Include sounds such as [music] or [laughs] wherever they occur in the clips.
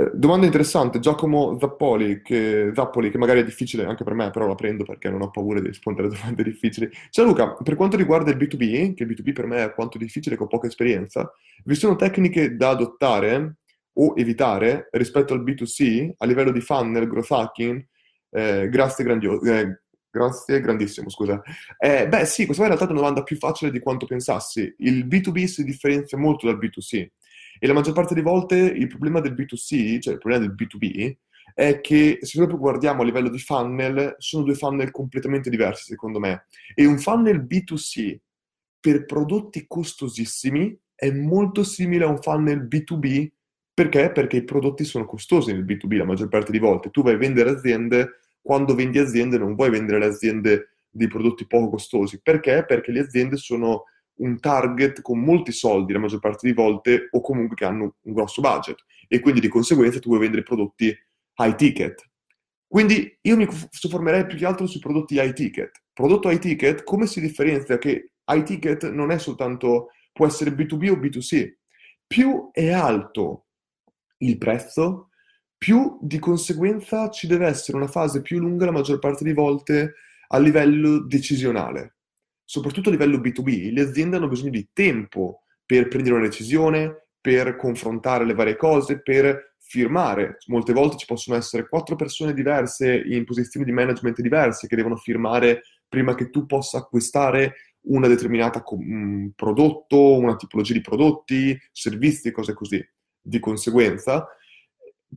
Eh, domanda interessante, Giacomo Zappoli che, Zappoli, che magari è difficile anche per me, però la prendo perché non ho paura di rispondere a domande [laughs] difficili. Ciao Luca, per quanto riguarda il B2B, che il B2B per me è quanto difficile che ho poca esperienza, vi sono tecniche da adottare o evitare rispetto al B2C a livello di funnel, growth hacking? Eh, grazie, grandio- eh, grazie, grandissimo, scusa. Eh, beh sì, questa in realtà è una domanda più facile di quanto pensassi. Il B2B si differenzia molto dal B2C. E la maggior parte delle volte il problema del B2C, cioè il problema del B2B, è che se proprio guardiamo a livello di funnel, sono due funnel completamente diversi secondo me. E un funnel B2C per prodotti costosissimi è molto simile a un funnel B2B perché? Perché i prodotti sono costosi nel B2B la maggior parte di volte. Tu vai a vendere aziende, quando vendi aziende non vuoi vendere le aziende dei prodotti poco costosi. Perché? Perché le aziende sono un target con molti soldi la maggior parte di volte o comunque che hanno un grosso budget e quindi di conseguenza tu vuoi vendere prodotti high ticket. Quindi io mi soffermerei più che altro sui prodotti high ticket. Prodotto high ticket, come si differenzia che high ticket non è soltanto, può essere B2B o B2C. Più è alto il prezzo, più di conseguenza ci deve essere una fase più lunga la maggior parte di volte a livello decisionale soprattutto a livello B2B, le aziende hanno bisogno di tempo per prendere una decisione, per confrontare le varie cose, per firmare. Molte volte ci possono essere quattro persone diverse in posizioni di management diverse che devono firmare prima che tu possa acquistare una determinata um, prodotto, una tipologia di prodotti, servizi, cose così. Di conseguenza,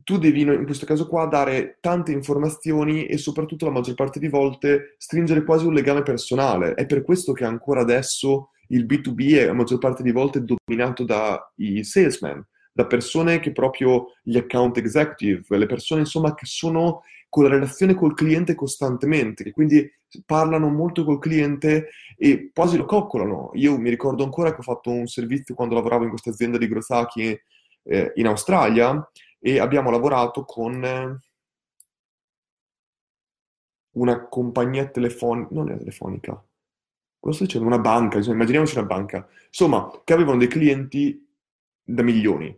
tu devi in questo caso qua dare tante informazioni e soprattutto la maggior parte di volte stringere quasi un legame personale. È per questo che ancora adesso il B2B è la maggior parte di volte dominato dai salesman, da persone che proprio gli account executive, le persone insomma che sono con la relazione col cliente costantemente, che quindi parlano molto col cliente e quasi lo coccolano. Io mi ricordo ancora che ho fatto un servizio quando lavoravo in questa azienda di Grosaki eh, in Australia e abbiamo lavorato con eh, una compagnia telefonica, non è telefonica, cosa sto dicendo? Una banca, immaginiamoci una banca, insomma, che avevano dei clienti da milioni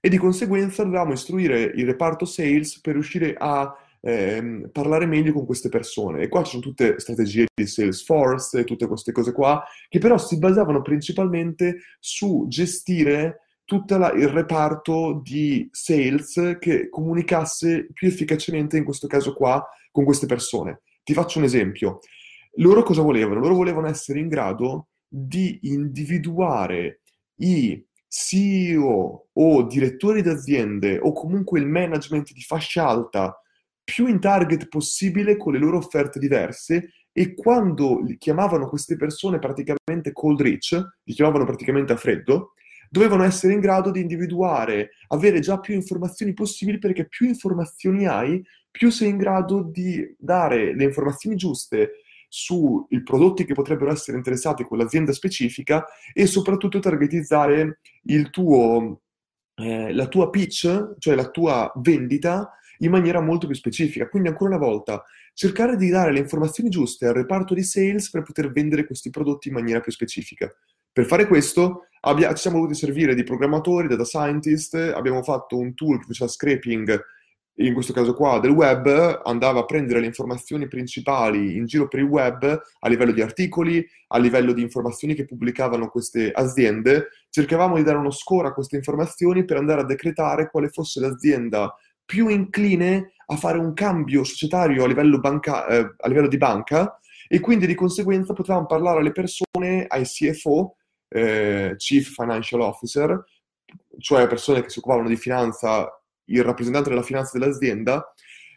e di conseguenza dovevamo istruire il reparto sales per riuscire a ehm, parlare meglio con queste persone. E qua ci sono tutte strategie di Salesforce tutte queste cose qua, che però si basavano principalmente su gestire tutto il reparto di sales che comunicasse più efficacemente in questo caso qua con queste persone. Ti faccio un esempio. Loro cosa volevano? Loro volevano essere in grado di individuare i CEO o direttori d'aziende o comunque il management di fascia alta più in target possibile con le loro offerte diverse e quando chiamavano queste persone praticamente cold reach, li chiamavano praticamente a freddo, dovevano essere in grado di individuare, avere già più informazioni possibili perché più informazioni hai, più sei in grado di dare le informazioni giuste sui prodotti che potrebbero essere interessati con l'azienda specifica e soprattutto targetizzare tuo, eh, la tua pitch, cioè la tua vendita in maniera molto più specifica. Quindi ancora una volta cercare di dare le informazioni giuste al reparto di sales per poter vendere questi prodotti in maniera più specifica. Per fare questo abbia, ci siamo dovuti servire di programmatori, data scientist, abbiamo fatto un tool che faceva scraping, in questo caso qua, del web, andava a prendere le informazioni principali in giro per il web a livello di articoli, a livello di informazioni che pubblicavano queste aziende. Cercavamo di dare uno score a queste informazioni per andare a decretare quale fosse l'azienda più incline a fare un cambio societario a livello, banca, eh, a livello di banca e quindi di conseguenza potevamo parlare alle persone, ai CFO, eh, Chief Financial Officer, cioè persone che si occupavano di finanza, il rappresentante della finanza dell'azienda,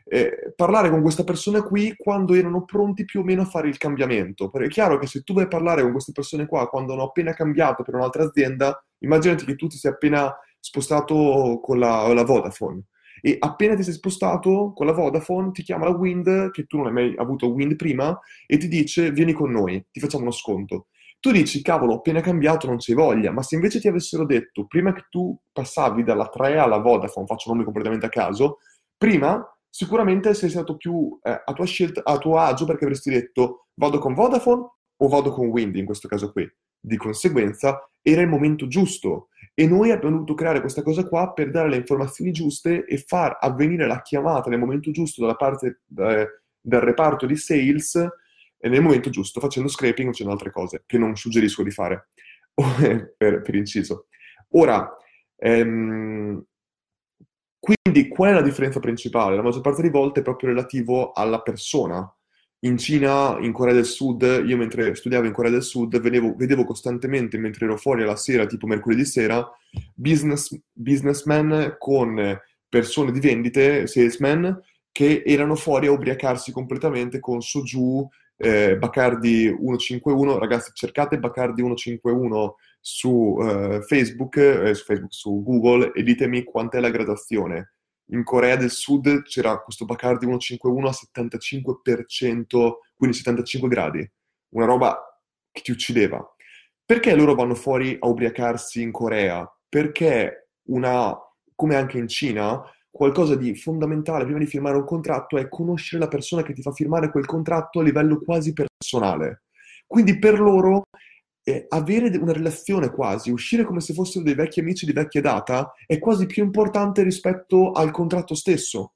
eh, parlare con questa persona qui quando erano pronti più o meno a fare il cambiamento. Perché è chiaro che se tu vai a parlare con queste persone qua quando hanno appena cambiato per un'altra azienda, immaginati che tu ti sei appena spostato con la, la Vodafone e appena ti sei spostato con la Vodafone ti chiama la Wind, che tu non hai mai avuto Wind prima, e ti dice vieni con noi, ti facciamo uno sconto. Tu dici, cavolo, ho appena cambiato, non c'hai voglia, ma se invece ti avessero detto, prima che tu passavi dalla 3 alla Vodafone, faccio nomi completamente a caso, prima sicuramente sei stato più eh, a tua scelta, a tuo agio perché avresti detto vado con Vodafone o vado con Wind in questo caso qui. Di conseguenza era il momento giusto E noi abbiamo dovuto creare questa cosa qua per dare le informazioni giuste e far avvenire la chiamata nel momento giusto dalla parte eh, del reparto di sales e nel momento giusto, facendo scraping o facendo altre cose che non suggerisco di fare, [laughs] per, per inciso. Ora, ehm, quindi qual è la differenza principale? La maggior parte delle volte è proprio relativo alla persona. In Cina, in Corea del Sud, io mentre studiavo in Corea del Sud, vedevo, vedevo costantemente, mentre ero fuori alla sera, tipo mercoledì sera, business, businessmen con persone di vendite, salesmen, che erano fuori a ubriacarsi completamente con soju, eh, Bacardi 151, ragazzi cercate Bacardi 151 su, eh, Facebook, eh, su Facebook, su Google e ditemi quant'è la gradazione. In Corea del Sud c'era questo Bacardi 151 a 75%, quindi 75 gradi, una roba che ti uccideva. Perché loro vanno fuori a ubriacarsi in Corea? Perché una, come anche in Cina, qualcosa di fondamentale prima di firmare un contratto è conoscere la persona che ti fa firmare quel contratto a livello quasi personale. Quindi per loro eh, avere una relazione quasi, uscire come se fossero dei vecchi amici di vecchia data, è quasi più importante rispetto al contratto stesso.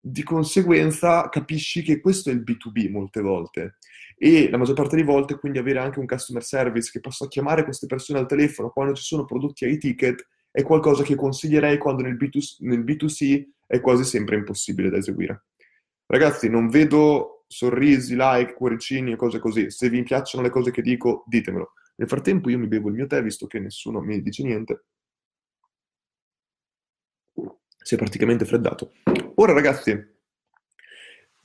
Di conseguenza capisci che questo è il B2B molte volte e la maggior parte delle volte quindi avere anche un customer service che possa chiamare queste persone al telefono quando ci sono prodotti ai ticket è qualcosa che consiglierei quando nel, B2, nel B2C è quasi sempre impossibile da eseguire. Ragazzi, non vedo sorrisi, like, cuoricini e cose così. Se vi piacciono le cose che dico, ditemelo. Nel frattempo io mi bevo il mio tè, visto che nessuno mi dice niente. Si è praticamente freddato. Ora, ragazzi,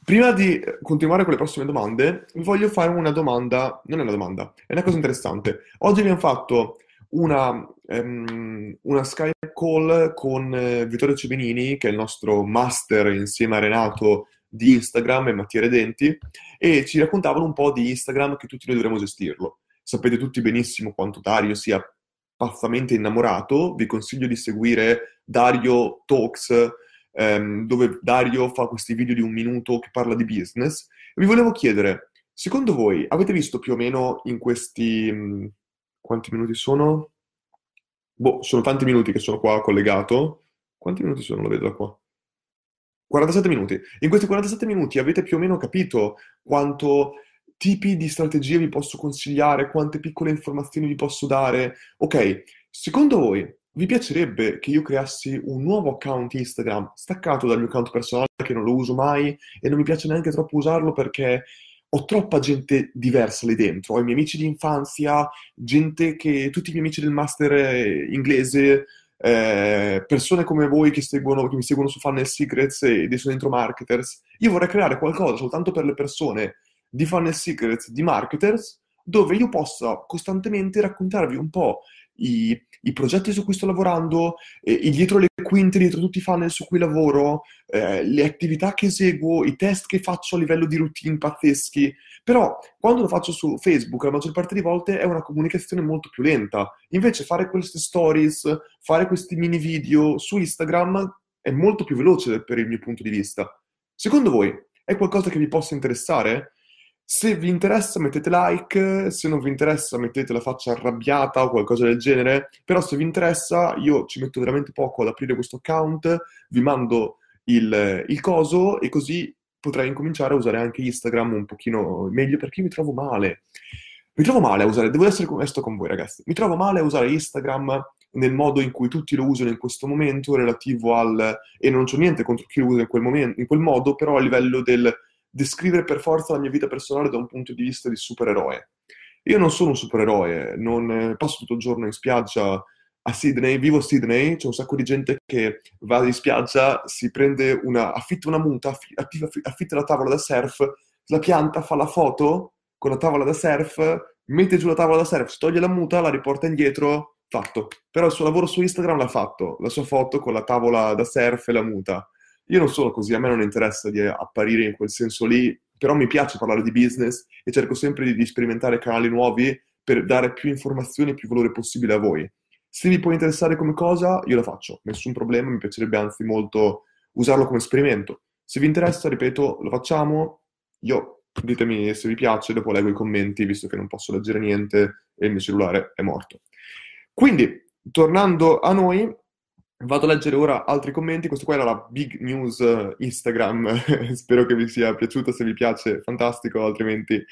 prima di continuare con le prossime domande, vi voglio fare una domanda. Non è una domanda, è una cosa interessante. Oggi abbiamo fatto una, um, una Skype call con eh, Vittorio Cebenini, che è il nostro master insieme a Renato di Instagram e Mattia Redenti, e ci raccontavano un po' di Instagram che tutti noi dovremmo gestirlo. Sapete tutti benissimo quanto Dario sia pazzamente innamorato, vi consiglio di seguire Dario Talks, ehm, dove Dario fa questi video di un minuto che parla di business. Vi volevo chiedere, secondo voi avete visto più o meno in questi quanti minuti sono? Boh, sono tanti minuti che sono qua collegato. Quanti minuti sono? Lo vedo da qua. 47 minuti. In questi 47 minuti avete più o meno capito quanto tipi di strategie vi posso consigliare, quante piccole informazioni vi posso dare. Ok, secondo voi vi piacerebbe che io creassi un nuovo account Instagram staccato dal mio account personale che non lo uso mai e non mi piace neanche troppo usarlo perché ho troppa gente diversa lì dentro. Ho i miei amici di infanzia, gente che, tutti i miei amici del master eh, inglese, eh, persone come voi che, seguono, che mi seguono su Funnel Secrets e dei suoi dentro marketers. Io vorrei creare qualcosa soltanto per le persone di Funnel Secrets, di marketers, dove io possa costantemente raccontarvi un po' i, i progetti su cui sto lavorando, eh, dietro le quinte, dietro tutti i funnel su cui lavoro, eh, le attività che eseguo, i test che faccio a livello di routine pazzeschi. Però quando lo faccio su Facebook, la maggior parte delle volte è una comunicazione molto più lenta. Invece fare queste stories, fare questi mini video su Instagram è molto più veloce per il mio punto di vista. Secondo voi è qualcosa che vi possa interessare? Se vi interessa mettete like, se non vi interessa mettete la faccia arrabbiata o qualcosa del genere, però se vi interessa io ci metto veramente poco ad aprire questo account, vi mando il, il coso e così potrei incominciare a usare anche Instagram un pochino meglio perché mi trovo male. Mi trovo male a usare, devo essere onesto con voi ragazzi, mi trovo male a usare Instagram nel modo in cui tutti lo usano in questo momento relativo al... e non c'ho niente contro chi lo usa in quel, momento, in quel modo, però a livello del descrivere per forza la mia vita personale da un punto di vista di supereroe. Io non sono un supereroe, non eh, passo tutto il giorno in spiaggia a Sydney, vivo a Sydney, c'è un sacco di gente che va in spiaggia, si prende una, affitta una muta, affitta, la tavola da surf, la pianta, fa la foto con la tavola da surf, mette giù la tavola da surf, toglie la muta, la riporta indietro, fatto. Però il suo lavoro su Instagram l'ha fatto, la sua foto con la tavola da surf e la muta. Io non sono così, a me non interessa di apparire in quel senso lì, però mi piace parlare di business e cerco sempre di, di sperimentare canali nuovi per dare più informazioni e più valore possibile a voi. Se vi può interessare come cosa, io la faccio, nessun problema, mi piacerebbe anzi molto usarlo come esperimento. Se vi interessa, ripeto, lo facciamo. Io ditemi se vi piace, dopo leggo i commenti, visto che non posso leggere niente e il mio cellulare è morto. Quindi, tornando a noi, vado a leggere ora altri commenti. Questa qua era la big news eh, Instagram. [laughs] Spero che vi sia piaciuta. Se vi piace, fantastico, altrimenti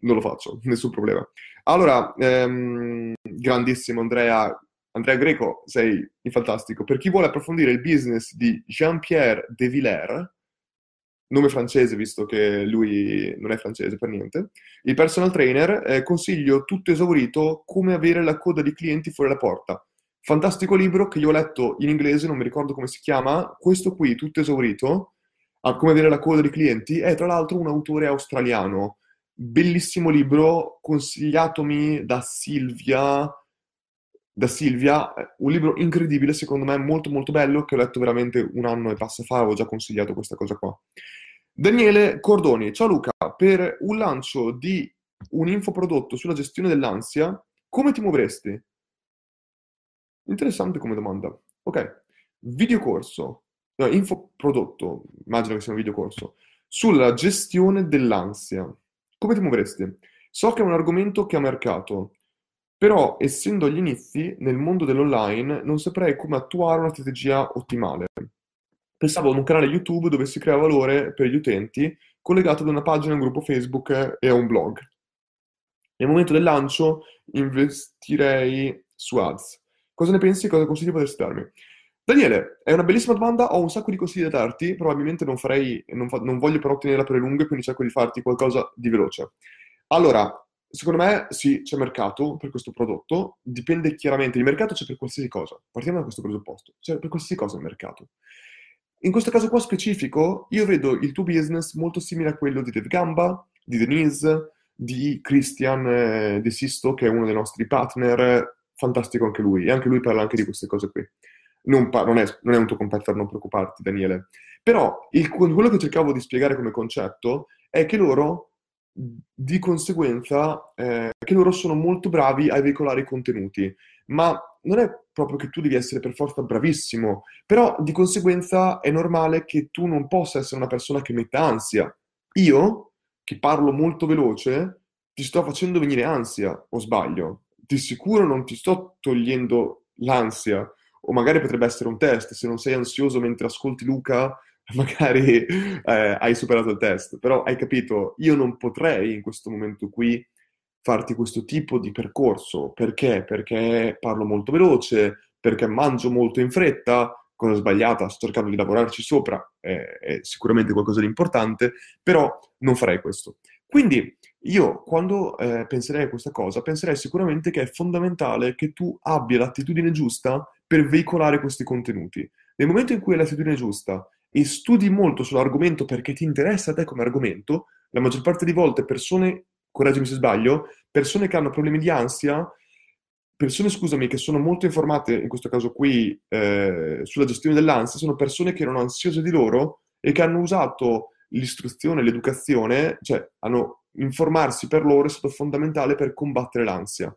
non lo faccio, [laughs] nessun problema. Allora, ehm, grandissimo Andrea, Andrea Greco, sei fantastico. Per chi vuole approfondire il business di Jean-Pierre De Villers, nome francese visto che lui non è francese per niente, il personal trainer, eh, consiglio tutto esaurito come avere la coda di clienti fuori la porta. Fantastico libro che io ho letto in inglese, non mi ricordo come si chiama, questo qui, tutto esaurito, a come avere la coda di clienti, è tra l'altro un autore australiano. Bellissimo libro, consigliatomi da Silvia, da Silvia, un libro incredibile, secondo me molto molto bello, che ho letto veramente un anno e passa fa, avevo già consigliato questa cosa qua. Daniele Cordoni, ciao Luca, per un lancio di un infoprodotto sulla gestione dell'ansia, come ti muovresti? Interessante come domanda. Ok, videocorso, no, infoprodotto, immagino che sia un videocorso, sulla gestione dell'ansia. Come ti muovresti? So che è un argomento che ha mercato, però, essendo agli inizi, nel mondo dell'online, non saprei come attuare una strategia ottimale. Pensavo ad un canale YouTube dove si crea valore per gli utenti, collegato ad una pagina, un gruppo Facebook e a un blog. Nel momento del lancio investirei su ads. Cosa ne pensi? Cosa consigli potresti darmi? Daniele, è una bellissima domanda, ho un sacco di consigli da darti, probabilmente non farei, non, fa, non voglio però ottenerla per le lunghe, quindi cerco di farti qualcosa di veloce. Allora, Secondo me sì, c'è mercato per questo prodotto, dipende chiaramente, il mercato c'è per qualsiasi cosa, partiamo da questo presupposto, c'è per qualsiasi cosa il mercato. In questo caso qua specifico, io vedo il tuo business molto simile a quello di Dave Gamba, di Denise, di Christian eh, De Sisto, che è uno dei nostri partner, fantastico anche lui, e anche lui parla anche di queste cose qui. Non, pa- non, è, non è, un tuo competitor, non preoccuparti Daniele. Però il, quello che cercavo di spiegare come concetto è che loro di conseguenza eh, che loro sono molto bravi a veicolare i contenuti, ma non è proprio che tu devi essere per forza bravissimo, però di conseguenza è normale che tu non possa essere una persona che metta ansia. Io, che parlo molto veloce, ti sto facendo venire ansia, o sbaglio? Di sicuro non ti sto togliendo l'ansia, o magari potrebbe essere un test, se non sei ansioso mentre ascolti Luca, [laughs] magari eh, hai superato il test, però hai capito, io non potrei in questo momento qui farti questo tipo di percorso. Perché? Perché parlo molto veloce, perché mangio molto in fretta, cosa sbagliata, sto cercando di lavorarci sopra, è, è sicuramente qualcosa di importante, però non farei questo. Quindi io quando eh, penserei a questa cosa, penserei sicuramente che è fondamentale che tu abbia l'attitudine giusta per veicolare questi contenuti. Nel momento in cui hai l'attitudine giusta e studi molto sull'argomento perché ti interessa a te come argomento, la maggior parte di volte persone, correggimi se sbaglio, persone che hanno problemi di ansia, persone, scusami, che sono molto informate, in questo caso qui, eh, sulla gestione dell'ansia, sono persone che erano ansiose di loro e che hanno usato l'istruzione, l'educazione, cioè hanno informarsi per loro è stato fondamentale per combattere l'ansia.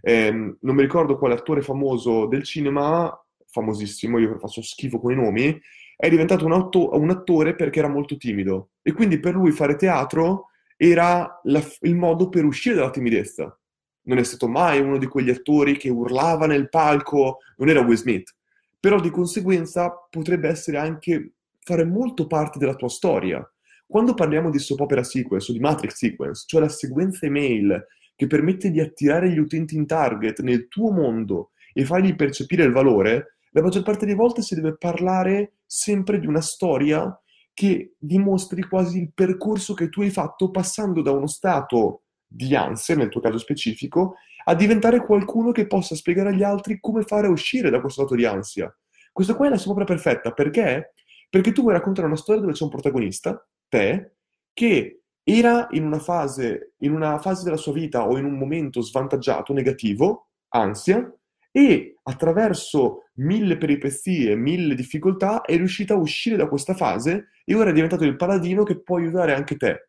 Eh, non mi ricordo quale attore famoso del cinema, famosissimo, io faccio schifo con i nomi, è diventato un, auto- un attore perché era molto timido e quindi per lui fare teatro era la, il modo per uscire dalla timidezza. Non è stato mai uno di quegli attori che urlava nel palco, non era Will Smith, però di conseguenza potrebbe essere anche fare molto parte della tua storia. Quando parliamo di soap opera sequence o di matrix sequence, cioè la sequenza email che permette di attirare gli utenti in target nel tuo mondo e fargli percepire il valore, la maggior parte delle volte si deve parlare sempre di una storia che dimostri quasi il percorso che tu hai fatto passando da uno stato di ansia, nel tuo caso specifico, a diventare qualcuno che possa spiegare agli altri come fare a uscire da questo stato di ansia. Questa qua è la sopra perfetta, perché? Perché tu vuoi raccontare una storia dove c'è un protagonista, te, che era in una fase, in una fase della sua vita o in un momento svantaggiato, negativo, ansia, e attraverso mille peripezie, mille difficoltà è riuscita a uscire da questa fase e ora è diventato il paladino che può aiutare anche te.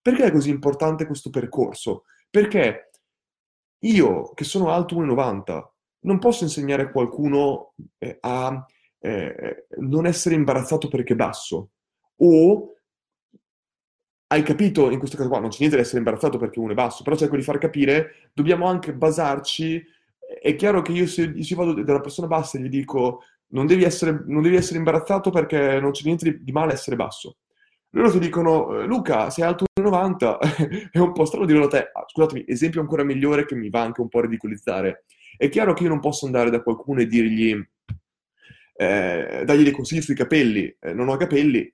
Perché è così importante questo percorso? Perché io, che sono alto 1,90, non posso insegnare a qualcuno eh, a eh, non essere imbarazzato perché basso. O hai capito, in questo caso qua non c'è niente da essere imbarazzato perché uno è basso, però cerco di far capire, dobbiamo anche basarci è chiaro che io se, se vado dalla persona bassa e gli dico non devi essere, non devi essere imbarazzato perché non c'è niente di, di male essere basso. Loro ti dicono, Luca, sei alto 1,90, [laughs] è un po' strano dirlo a te. Ah, scusatemi, esempio ancora migliore che mi va anche un po' a ridicolizzare. È chiaro che io non posso andare da qualcuno e dirgli, eh, dargli dei consigli sui capelli. Eh, non ho capelli,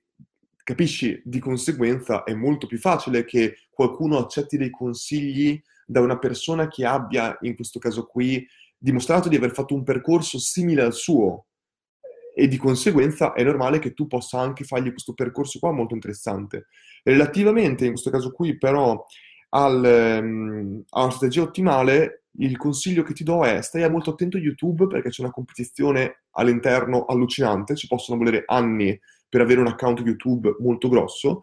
capisci? Di conseguenza è molto più facile che qualcuno accetti dei consigli da una persona che abbia, in questo caso qui, dimostrato di aver fatto un percorso simile al suo e di conseguenza è normale che tu possa anche fargli questo percorso qua molto interessante. Relativamente, in questo caso qui, però, al, um, a una strategia ottimale, il consiglio che ti do è stai molto attento a YouTube perché c'è una competizione all'interno allucinante, ci possono volere anni per avere un account YouTube molto grosso.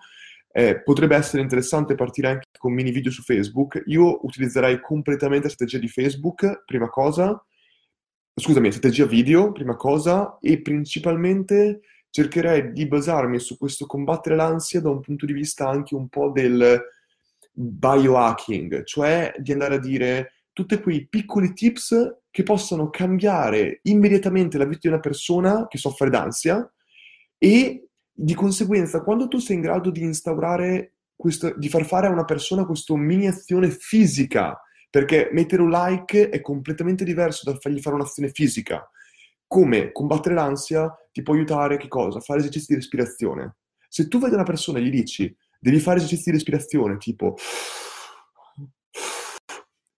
Eh, potrebbe essere interessante partire anche con mini video su Facebook. Io utilizzerei completamente la strategia di Facebook, prima cosa, scusami, strategia video, prima cosa, e principalmente cercherei di basarmi su questo combattere l'ansia da un punto di vista anche un po' del biohacking, cioè di andare a dire tutti quei piccoli tips che possono cambiare immediatamente la vita di una persona che soffre d'ansia e di conseguenza quando tu sei in grado di instaurare questo, di far fare a una persona questa mini azione fisica perché mettere un like è completamente diverso da fargli fare un'azione fisica. Come combattere l'ansia ti può aiutare che cosa? Fare esercizi di respirazione. Se tu vedi una persona e gli dici devi fare esercizi di respirazione, tipo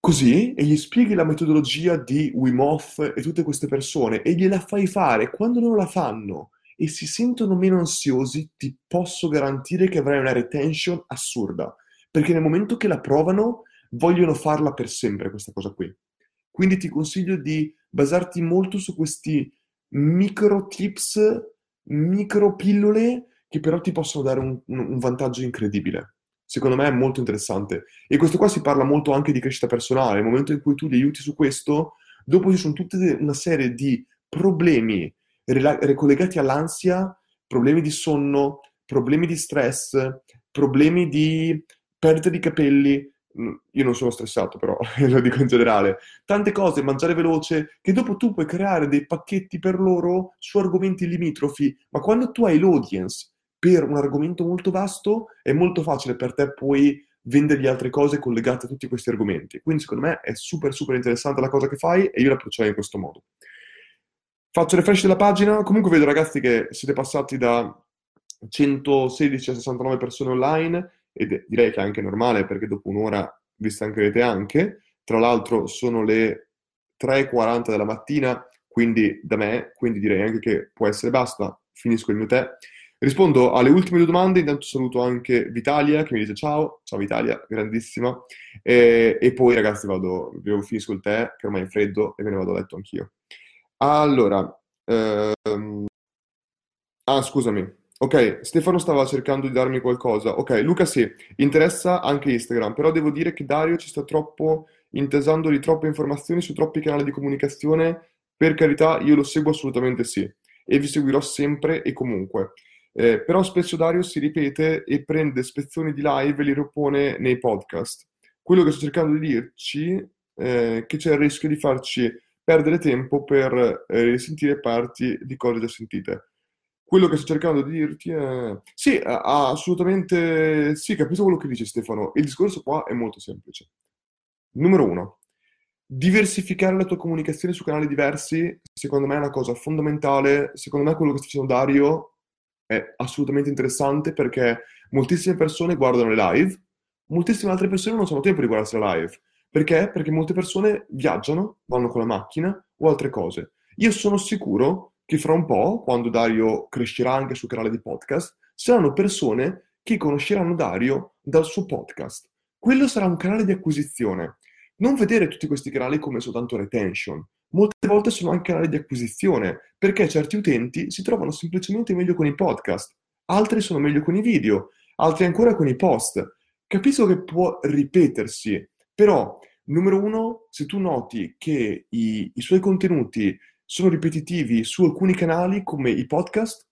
così, e gli spieghi la metodologia di Wim Hof e tutte queste persone e gliela fai fare, quando loro la fanno e si sentono meno ansiosi, ti posso garantire che avrai una retention assurda. Perché nel momento che la provano, vogliono farla per sempre questa cosa qui. Quindi ti consiglio di basarti molto su questi micro tips, micro pillole che però ti possono dare un, un, vantaggio incredibile. Secondo me è molto interessante. E questo qua si parla molto anche di crescita personale. Nel momento in cui tu li aiuti su questo, dopo ci sono tutta una serie di problemi collegati all'ansia, problemi di sonno, problemi di stress, problemi di perdita di capelli, io non sono stressato però, [laughs] lo dico in generale, tante cose, mangiare veloce, che dopo tu puoi creare dei pacchetti per loro su argomenti limitrofi, ma quando tu hai l'audience per un argomento molto vasto, è molto facile per te poi vendergli altre cose collegate a tutti questi argomenti. Quindi secondo me è super super interessante la cosa che fai e io l'approccerei in questo modo. Faccio refresh della pagina, comunque vedo ragazzi che siete passati da 116 a 69 persone online ed direi che è anche normale perché dopo un'ora vi stancherete anche. Tra l'altro sono le 3.40 della mattina, quindi da me, quindi direi anche che può essere basta, finisco il mio tè. Rispondo alle ultime due domande, intanto saluto anche Vitalia che mi dice ciao, ciao Vitalia, grandissima, e, e poi ragazzi vado, finisco il tè che ormai è freddo e me ne vado a letto anch'io. Allora, ehm... ah scusami, Ok, Stefano stava cercando di darmi qualcosa. Ok, Luca sì, interessa anche Instagram, però devo dire che Dario ci sta troppo intesando di troppe informazioni su troppi canali di comunicazione. Per carità, io lo seguo assolutamente sì e vi seguirò sempre e comunque. Eh, però spesso Dario si ripete e prende spezzoni di live e li ripone nei podcast. Quello che sto cercando di dirci è che c'è il rischio di farci perdere tempo per eh, risentire parti di cose già sentite. Quello che sto cercando di dirti è... Sì, assolutamente sì, capisco quello che dice Stefano. Il discorso qua è molto semplice. Numero uno, diversificare la tua comunicazione su canali diversi, secondo me è una cosa fondamentale. Secondo me quello che sta facendo Dario è assolutamente interessante perché moltissime persone guardano le live, moltissime altre persone non hanno tempo di guardarsi la live. Perché? Perché molte persone viaggiano, vanno con la macchina o altre cose. Io sono sicuro che fra un po', quando Dario crescerà anche sul canale di podcast, saranno persone che conosceranno Dario dal suo podcast. Quello sarà un canale di acquisizione. Non vedere tutti questi canali come soltanto retention. Molte volte sono anche canali di acquisizione, perché certi utenti si trovano semplicemente meglio con i podcast, altri sono meglio con i video, altri ancora con i post. Capisco che può ripetersi, però, numero uno, se tu noti che i, i suoi contenuti sono ripetitivi su alcuni canali come i podcast,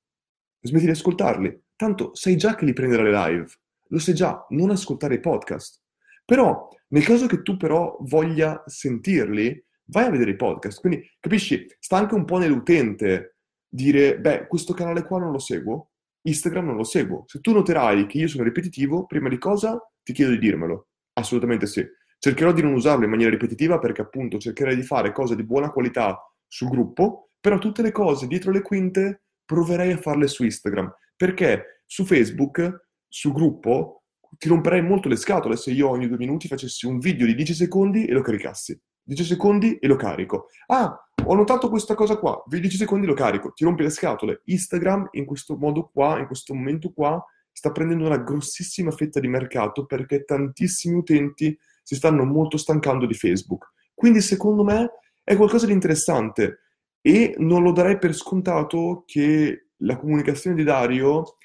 smetti di ascoltarli. Tanto sai già che li prenderà le live, lo sai già, non ascoltare i podcast. Però, nel caso che tu però voglia sentirli, vai a vedere i podcast. Quindi, capisci? Sta anche un po' nell'utente dire, beh, questo canale qua non lo seguo, Instagram non lo seguo. Se tu noterai che io sono ripetitivo, prima di cosa ti chiedo di dirmelo. Assolutamente sì. Cercherò di non usarlo in maniera ripetitiva perché appunto cercherei di fare cose di buona qualità sul gruppo, però tutte le cose dietro le quinte proverei a farle su Instagram. Perché su Facebook, sul gruppo, ti romperei molto le scatole se io ogni due minuti facessi un video di 10 secondi e lo caricassi. 10 secondi e lo carico. Ah, ho notato questa cosa qua, 10 secondi lo carico, ti rompi le scatole. Instagram in questo modo qua, in questo momento qua, sta prendendo una grossissima fetta di mercato perché tantissimi utenti si stanno molto stancando di Facebook. Quindi secondo me è qualcosa di interessante e non lo darei per scontato che la comunicazione di Dario,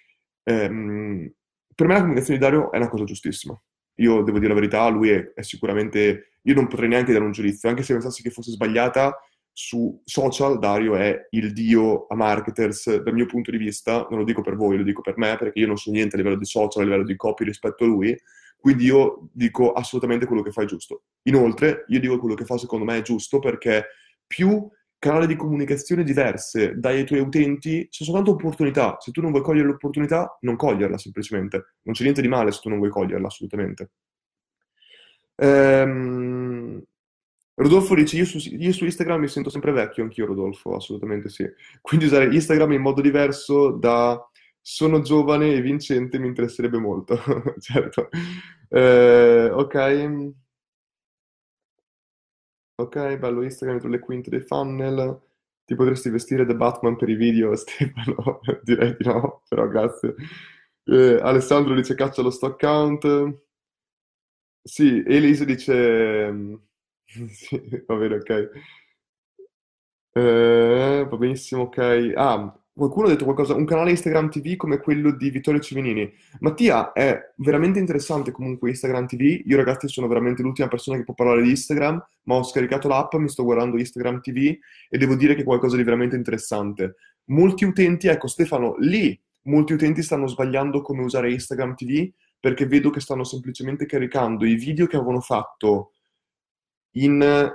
ehm, per me la comunicazione di Dario è una cosa giustissima. Io devo dire la verità, lui è, è sicuramente, io non potrei neanche dare un giudizio, anche se pensassi che fosse sbagliata, su social Dario è il dio a marketers dal mio punto di vista, non lo dico per voi, lo dico per me, perché io non so niente a livello di social, a livello di copy rispetto a lui, quindi io dico assolutamente quello che fa è giusto. Inoltre, io dico quello che fa secondo me è giusto perché più canali di comunicazione diverse dai tuoi utenti, c'è soltanto opportunità. Se tu non vuoi cogliere l'opportunità, non coglierla semplicemente. Non c'è niente di male se tu non vuoi coglierla, assolutamente. Ehm... Rodolfo dice, io su, io su, Instagram mi sento sempre vecchio, anch'io Rodolfo, assolutamente sì. Quindi usare Instagram in modo diverso da sono giovane e vincente mi interesserebbe molto, [laughs] certo. Eh, ok. Ok, bello Instagram dietro le quinte dei funnel. Ti potresti vestire da Batman per i video, [laughs] Stefano? Direi di no, però grazie. Eh, Alessandro dice caccia lo stock count. Sì, Elise dice... Mm, [laughs] sì, va bene, ok. Eh, va benissimo, ok. Ah, Qualcuno ha detto qualcosa, un canale Instagram TV come quello di Vittorio Ciminini. Mattia, è veramente interessante comunque Instagram TV. Io ragazzi sono veramente l'ultima persona che può parlare di Instagram, ma ho scaricato l'app, mi sto guardando Instagram TV e devo dire che è qualcosa di veramente interessante. Molti utenti, ecco Stefano, lì molti utenti stanno sbagliando come usare Instagram TV perché vedo che stanno semplicemente caricando i video che avevano fatto in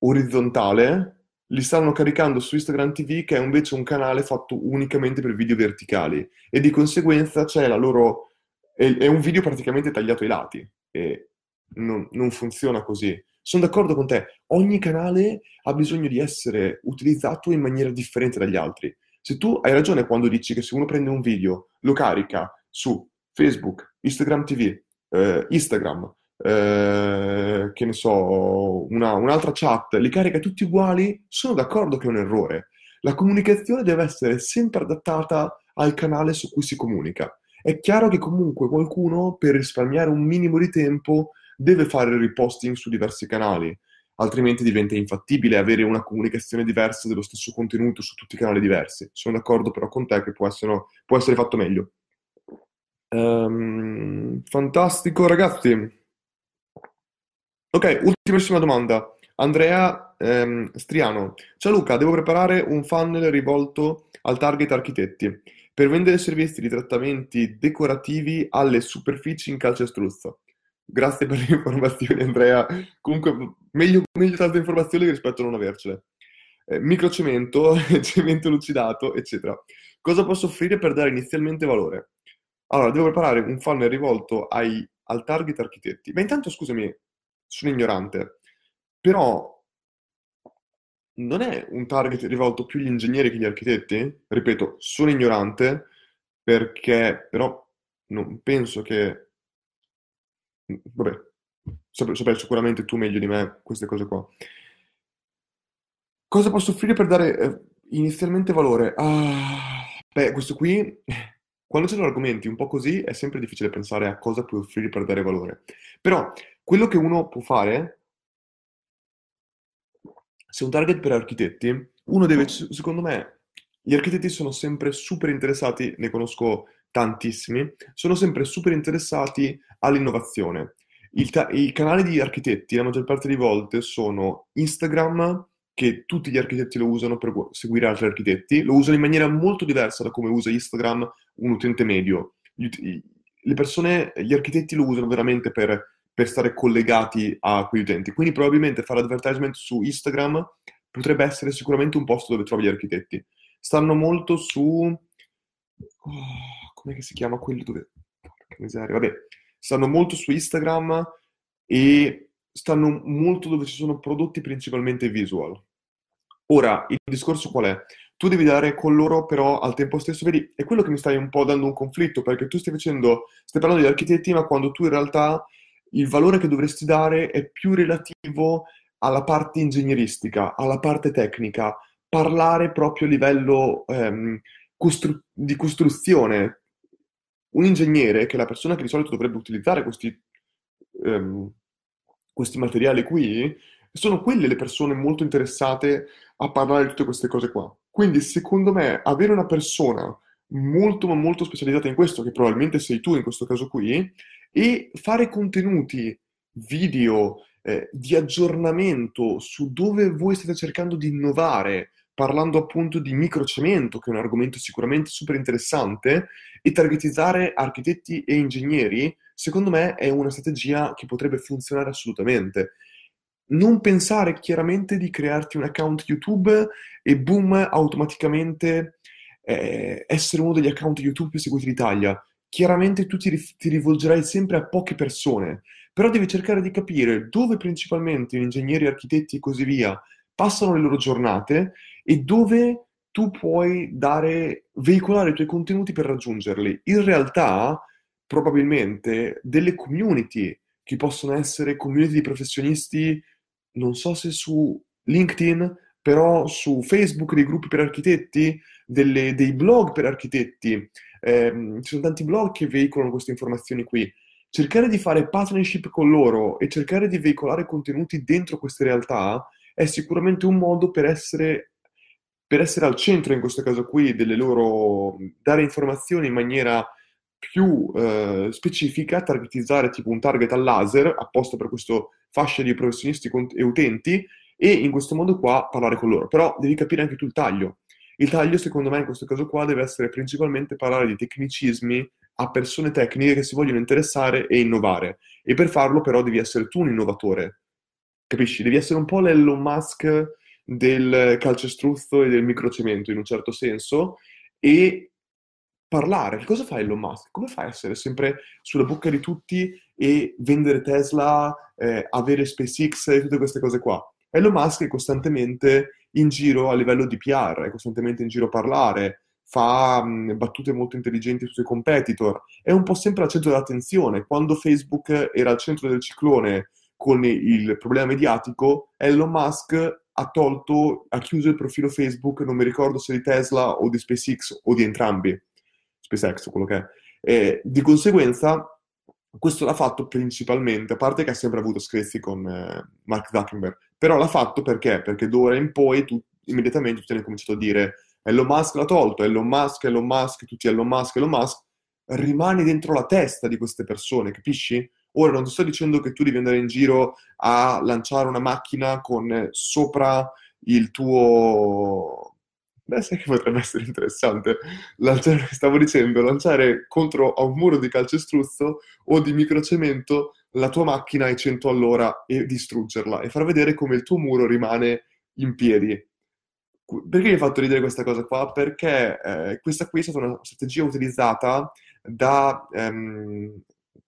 orizzontale li stanno caricando su Instagram TV, che è invece un canale fatto unicamente per video verticali. E di conseguenza c'è la loro. È, è un video praticamente tagliato ai lati. E non, non funziona così. Sono d'accordo con te. Ogni canale ha bisogno di essere utilizzato in maniera differente dagli altri. Se tu hai ragione quando dici che se uno prende un video, lo carica su Facebook, Instagram TV, eh, Instagram, eh, che ne so, una, un'altra chat, li carica tutti uguali, sono d'accordo che è un errore. La comunicazione deve essere sempre adattata al canale su cui si comunica. È chiaro che comunque qualcuno, per risparmiare un minimo di tempo, deve fare il reposting su diversi canali, altrimenti diventa infattibile avere una comunicazione diversa dello stesso contenuto su tutti i canali diversi. Sono d'accordo però con te che può essere, può essere fatto meglio. Um, fantastico, ragazzi. Ok, ultimissima domanda. Andrea ehm, Striano. Ciao Luca, devo preparare un funnel rivolto al target architetti per vendere servizi di trattamenti decorativi alle superfici in calcestruzzo. Grazie per le [laughs] informazioni Andrea. Comunque meglio, meglio tante informazioni rispetto a non avercele. Eh, microcemento, [laughs] cemento lucidato, eccetera. Cosa posso offrire per dare inizialmente valore? Allora, devo preparare un funnel rivolto ai, al target architetti. Ma intanto, scusami, sono ignorante, però non è un target rivolto più agli ingegneri che agli architetti? Ripeto, sono ignorante perché però non penso che... Vabbè, saprai sicuramente tu meglio di me queste cose qua. Cosa posso offrire per dare eh, inizialmente valore? Ah, beh, questo qui, quando ci sono argomenti un po' così, è sempre difficile pensare a cosa puoi offrire per dare valore. Però quello che uno può fare, se un target per architetti, uno deve, secondo me, gli architetti sono sempre super interessati, ne conosco tantissimi, sono sempre super interessati all'innovazione. Ta- I canali di architetti, la maggior parte delle volte, sono Instagram, che tutti gli architetti lo usano per seguire altri architetti, lo usano in maniera molto diversa da come usa Instagram un utente medio. le persone, gli architetti lo usano veramente per per stare collegati a quegli utenti. Quindi probabilmente fare advertisement su Instagram potrebbe essere sicuramente un posto dove trovi gli architetti. Stanno molto su... Oh, come si chiama quello dove... Porca miseria, vabbè. Stanno molto su Instagram e stanno molto dove ci sono prodotti principalmente visual. Ora, il discorso qual è? Tu devi dare con loro, però al tempo stesso, vedi, è quello che mi stai un po' dando un conflitto, perché tu stai facendo, stai parlando di architetti, ma quando tu in realtà il valore che dovresti dare è più relativo alla parte ingegneristica, alla parte tecnica, parlare proprio a livello ehm, costru- di costruzione. Un ingegnere, che è la persona che di solito dovrebbe utilizzare questi, ehm, questi materiali qui, sono quelle le persone molto interessate a parlare di tutte queste cose qua. Quindi, secondo me, avere una persona molto ma molto specializzata in questo, che probabilmente sei tu in questo caso qui, e fare contenuti video eh, di aggiornamento su dove voi state cercando di innovare, parlando appunto di microcemento, che è un argomento sicuramente super interessante, e targetizzare architetti e ingegneri, secondo me è una strategia che potrebbe funzionare assolutamente non pensare chiaramente di crearti un account YouTube e boom, automaticamente eh, essere uno degli account YouTube più seguiti d'Italia. Chiaramente tu ti, ti rivolgerai sempre a poche persone, però devi cercare di capire dove principalmente ingegneri, architetti e così via passano le loro giornate e dove tu puoi dare, veicolare i tuoi contenuti per raggiungerli. In realtà, probabilmente, delle community che possono essere community di professionisti non so se su LinkedIn, però su Facebook dei gruppi per architetti, delle, dei blog per architetti. Eh, ci sono tanti blog che veicolano queste informazioni qui. Cercare di fare partnership con loro e cercare di veicolare contenuti dentro queste realtà è sicuramente un modo per essere, per essere al centro, in questo caso qui, delle loro... dare informazioni in maniera più eh, specifica, targetizzare tipo un target al laser apposta per questo fascia di professionisti e utenti e in questo modo qua parlare con loro. Però devi capire anche tu il taglio. Il taglio, secondo me, in questo caso qua deve essere principalmente parlare di tecnicismi a persone tecniche che si vogliono interessare e innovare. E per farlo, però, devi essere tu un innovatore. Capisci? Devi essere un po' l'Elon Musk del calcestruzzo e del microcemento, in un certo senso, e parlare. Che cosa fa Elon Musk? Come fai a essere sempre sulla bocca di tutti e vendere Tesla, eh, avere SpaceX e tutte queste cose qua? Elon Musk è costantemente in giro a livello di PR, è costantemente in giro a parlare, fa mh, battute molto intelligenti sui suoi competitor, è un po' sempre al centro dell'attenzione. Quando Facebook era al centro del ciclone con il problema mediatico, Elon Musk ha tolto, ha chiuso il profilo Facebook, non mi ricordo se di Tesla o di SpaceX o di entrambi. SpaceX, quello che è. E di conseguenza, questo l'ha fatto principalmente, a parte che ha sempre avuto screzi con eh, Mark Zuckerberg, però l'ha fatto perché? Perché d'ora in poi tu, immediatamente tutti hanno cominciato a dire Elon Musk l'ha tolto, Elon Musk, Elon Musk, tutti Elon Musk, Elon Musk, rimani dentro la testa di queste persone, capisci? Ora non ti sto dicendo che tu devi andare in giro a lanciare una macchina con sopra il tuo Beh, sai che potrebbe essere interessante. Lanciare, stavo dicendo, lanciare contro a un muro di calcestruzzo o di microcemento la tua macchina ai 100 all'ora e distruggerla e far vedere come il tuo muro rimane in piedi. Perché mi hai fatto ridere questa cosa qua? Perché eh, questa qui è stata una strategia utilizzata da, ehm,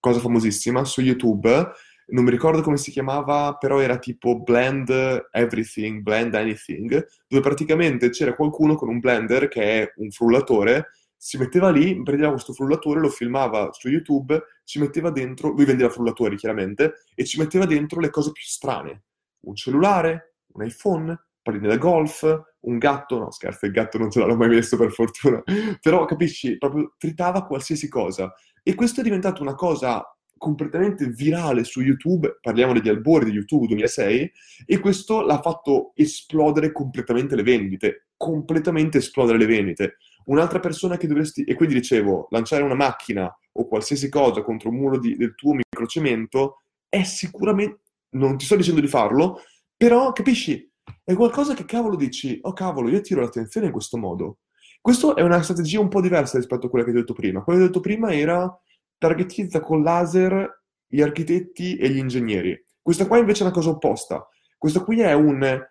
cosa famosissima, su YouTube, non mi ricordo come si chiamava, però era tipo Blend Everything, Blend Anything, dove praticamente c'era qualcuno con un blender che è un frullatore, si metteva lì, prendeva questo frullatore, lo filmava su YouTube, ci metteva dentro, lui vendeva frullatori chiaramente, e ci metteva dentro le cose più strane. Un cellulare, un iPhone, palline da golf, un gatto, no scherzo, il gatto non ce l'hanno mai messo per fortuna, [laughs] però capisci, proprio tritava qualsiasi cosa. E questo è diventato una cosa completamente virale su YouTube, parliamo degli albori di YouTube 2006, e questo l'ha fatto esplodere completamente le vendite, completamente esplodere le vendite. Un'altra persona che dovresti, e quindi dicevo, lanciare una macchina o qualsiasi cosa contro un muro di, del tuo microcemento è sicuramente, non ti sto dicendo di farlo, però capisci, è qualcosa che cavolo dici, oh cavolo, io tiro l'attenzione in questo modo. Questa è una strategia un po' diversa rispetto a quella che ho detto prima. Quella che ho detto prima era targetizza con laser gli architetti e gli ingegneri. Questa qua invece è una cosa opposta. Questa qui è un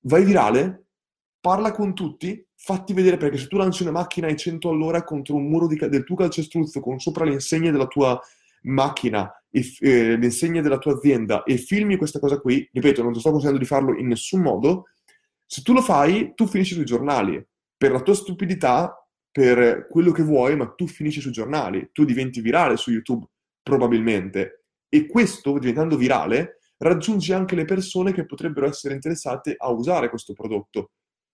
vai virale, parla con tutti, fatti vedere perché se tu lanci una macchina ai 100 all'ora contro un muro di, del tuo calcestruzzo con sopra le insegne della tua macchina, e, eh, le insegne della tua azienda e filmi questa cosa qui, ripeto, non ti sto consigliando di farlo in nessun modo, se tu lo fai, tu finisci sui giornali. Per la tua stupidità, per quello che vuoi, ma tu finisci sui giornali. Tu diventi virale su YouTube, probabilmente. E questo, diventando virale, raggiungi anche le persone che potrebbero essere interessate a usare questo prodotto.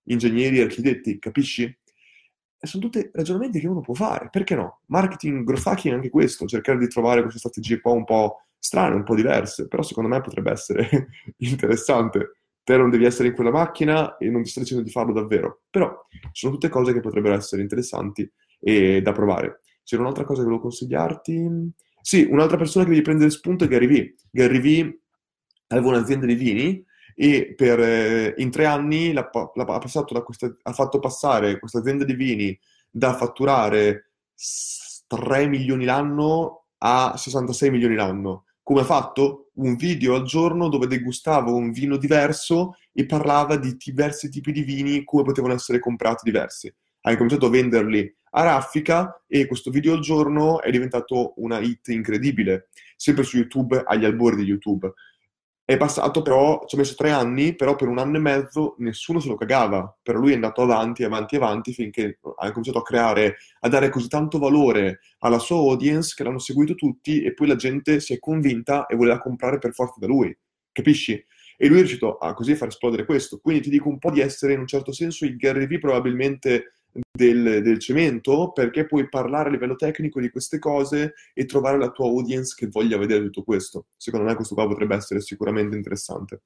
Ingegneri, architetti, capisci? E sono tutti ragionamenti che uno può fare. Perché no? Marketing, growth hacking è anche questo, cercare di trovare queste strategie qua un po' strane, un po' diverse, però secondo me potrebbe essere [laughs] interessante te non devi essere in quella macchina e non ti sto dicendo di farlo davvero, però sono tutte cose che potrebbero essere interessanti e da provare. C'era un'altra cosa che volevo consigliarti. Sì, un'altra persona che devi prendere spunto è Gary Vee. Gary Vee aveva un'azienda di vini e per, eh, in tre anni l'ha, l'ha questa, ha fatto passare questa azienda di vini da fatturare 3 milioni l'anno a 66 milioni l'anno. Come ha fatto? Un video al giorno dove degustava un vino diverso e parlava di diversi tipi di vini, come potevano essere comprati diversi. Ha incominciato a venderli a raffica e questo video al giorno è diventato una hit incredibile, sempre su YouTube, agli albori di YouTube. È passato però, ci ha messo tre anni, però per un anno e mezzo nessuno se lo cagava. Per lui è andato avanti, avanti, avanti finché ha cominciato a creare, a dare così tanto valore alla sua audience che l'hanno seguito tutti e poi la gente si è convinta e voleva comprare per forza da lui. Capisci? E lui è riuscito a così far esplodere questo. Quindi ti dico un po' di essere in un certo senso il Gary Vee probabilmente del, del, cemento perché puoi parlare a livello tecnico di queste cose e trovare la tua audience che voglia vedere tutto questo. Secondo me questo qua potrebbe essere sicuramente interessante.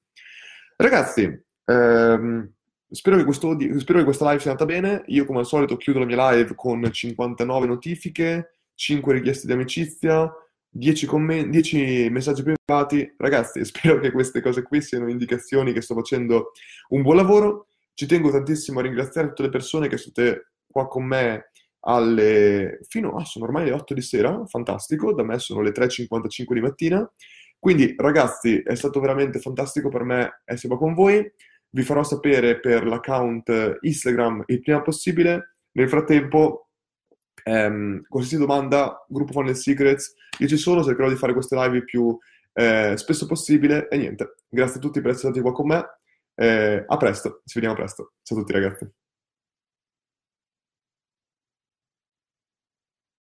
Ragazzi, ehm, spero, che questo, spero che questa live sia andata bene. Io come al solito chiudo la mia live con 59 notifiche, 5 richieste di amicizia, 10, commenti, 10 messaggi privati. Ragazzi, [laughs] spero che queste cose qui siano indicazioni che sto facendo un buon lavoro. Ci tengo tantissimo a ringraziare tutte le persone che siete qua con me alle... fino a... Sono ormai le 8 di sera, fantastico, da me sono le 3.55 di mattina. Quindi ragazzi, è stato veramente fantastico per me essere qua con voi. Vi farò sapere per l'account Instagram il prima possibile. Nel frattempo, ehm, qualsiasi domanda, gruppo Funnel Secrets, io ci sono, cercherò di fare queste live più eh, spesso possibile. E niente, grazie a tutti per essere stati qua con me. Eh, a presto, ci vediamo presto. Ciao a tutti ragazzi.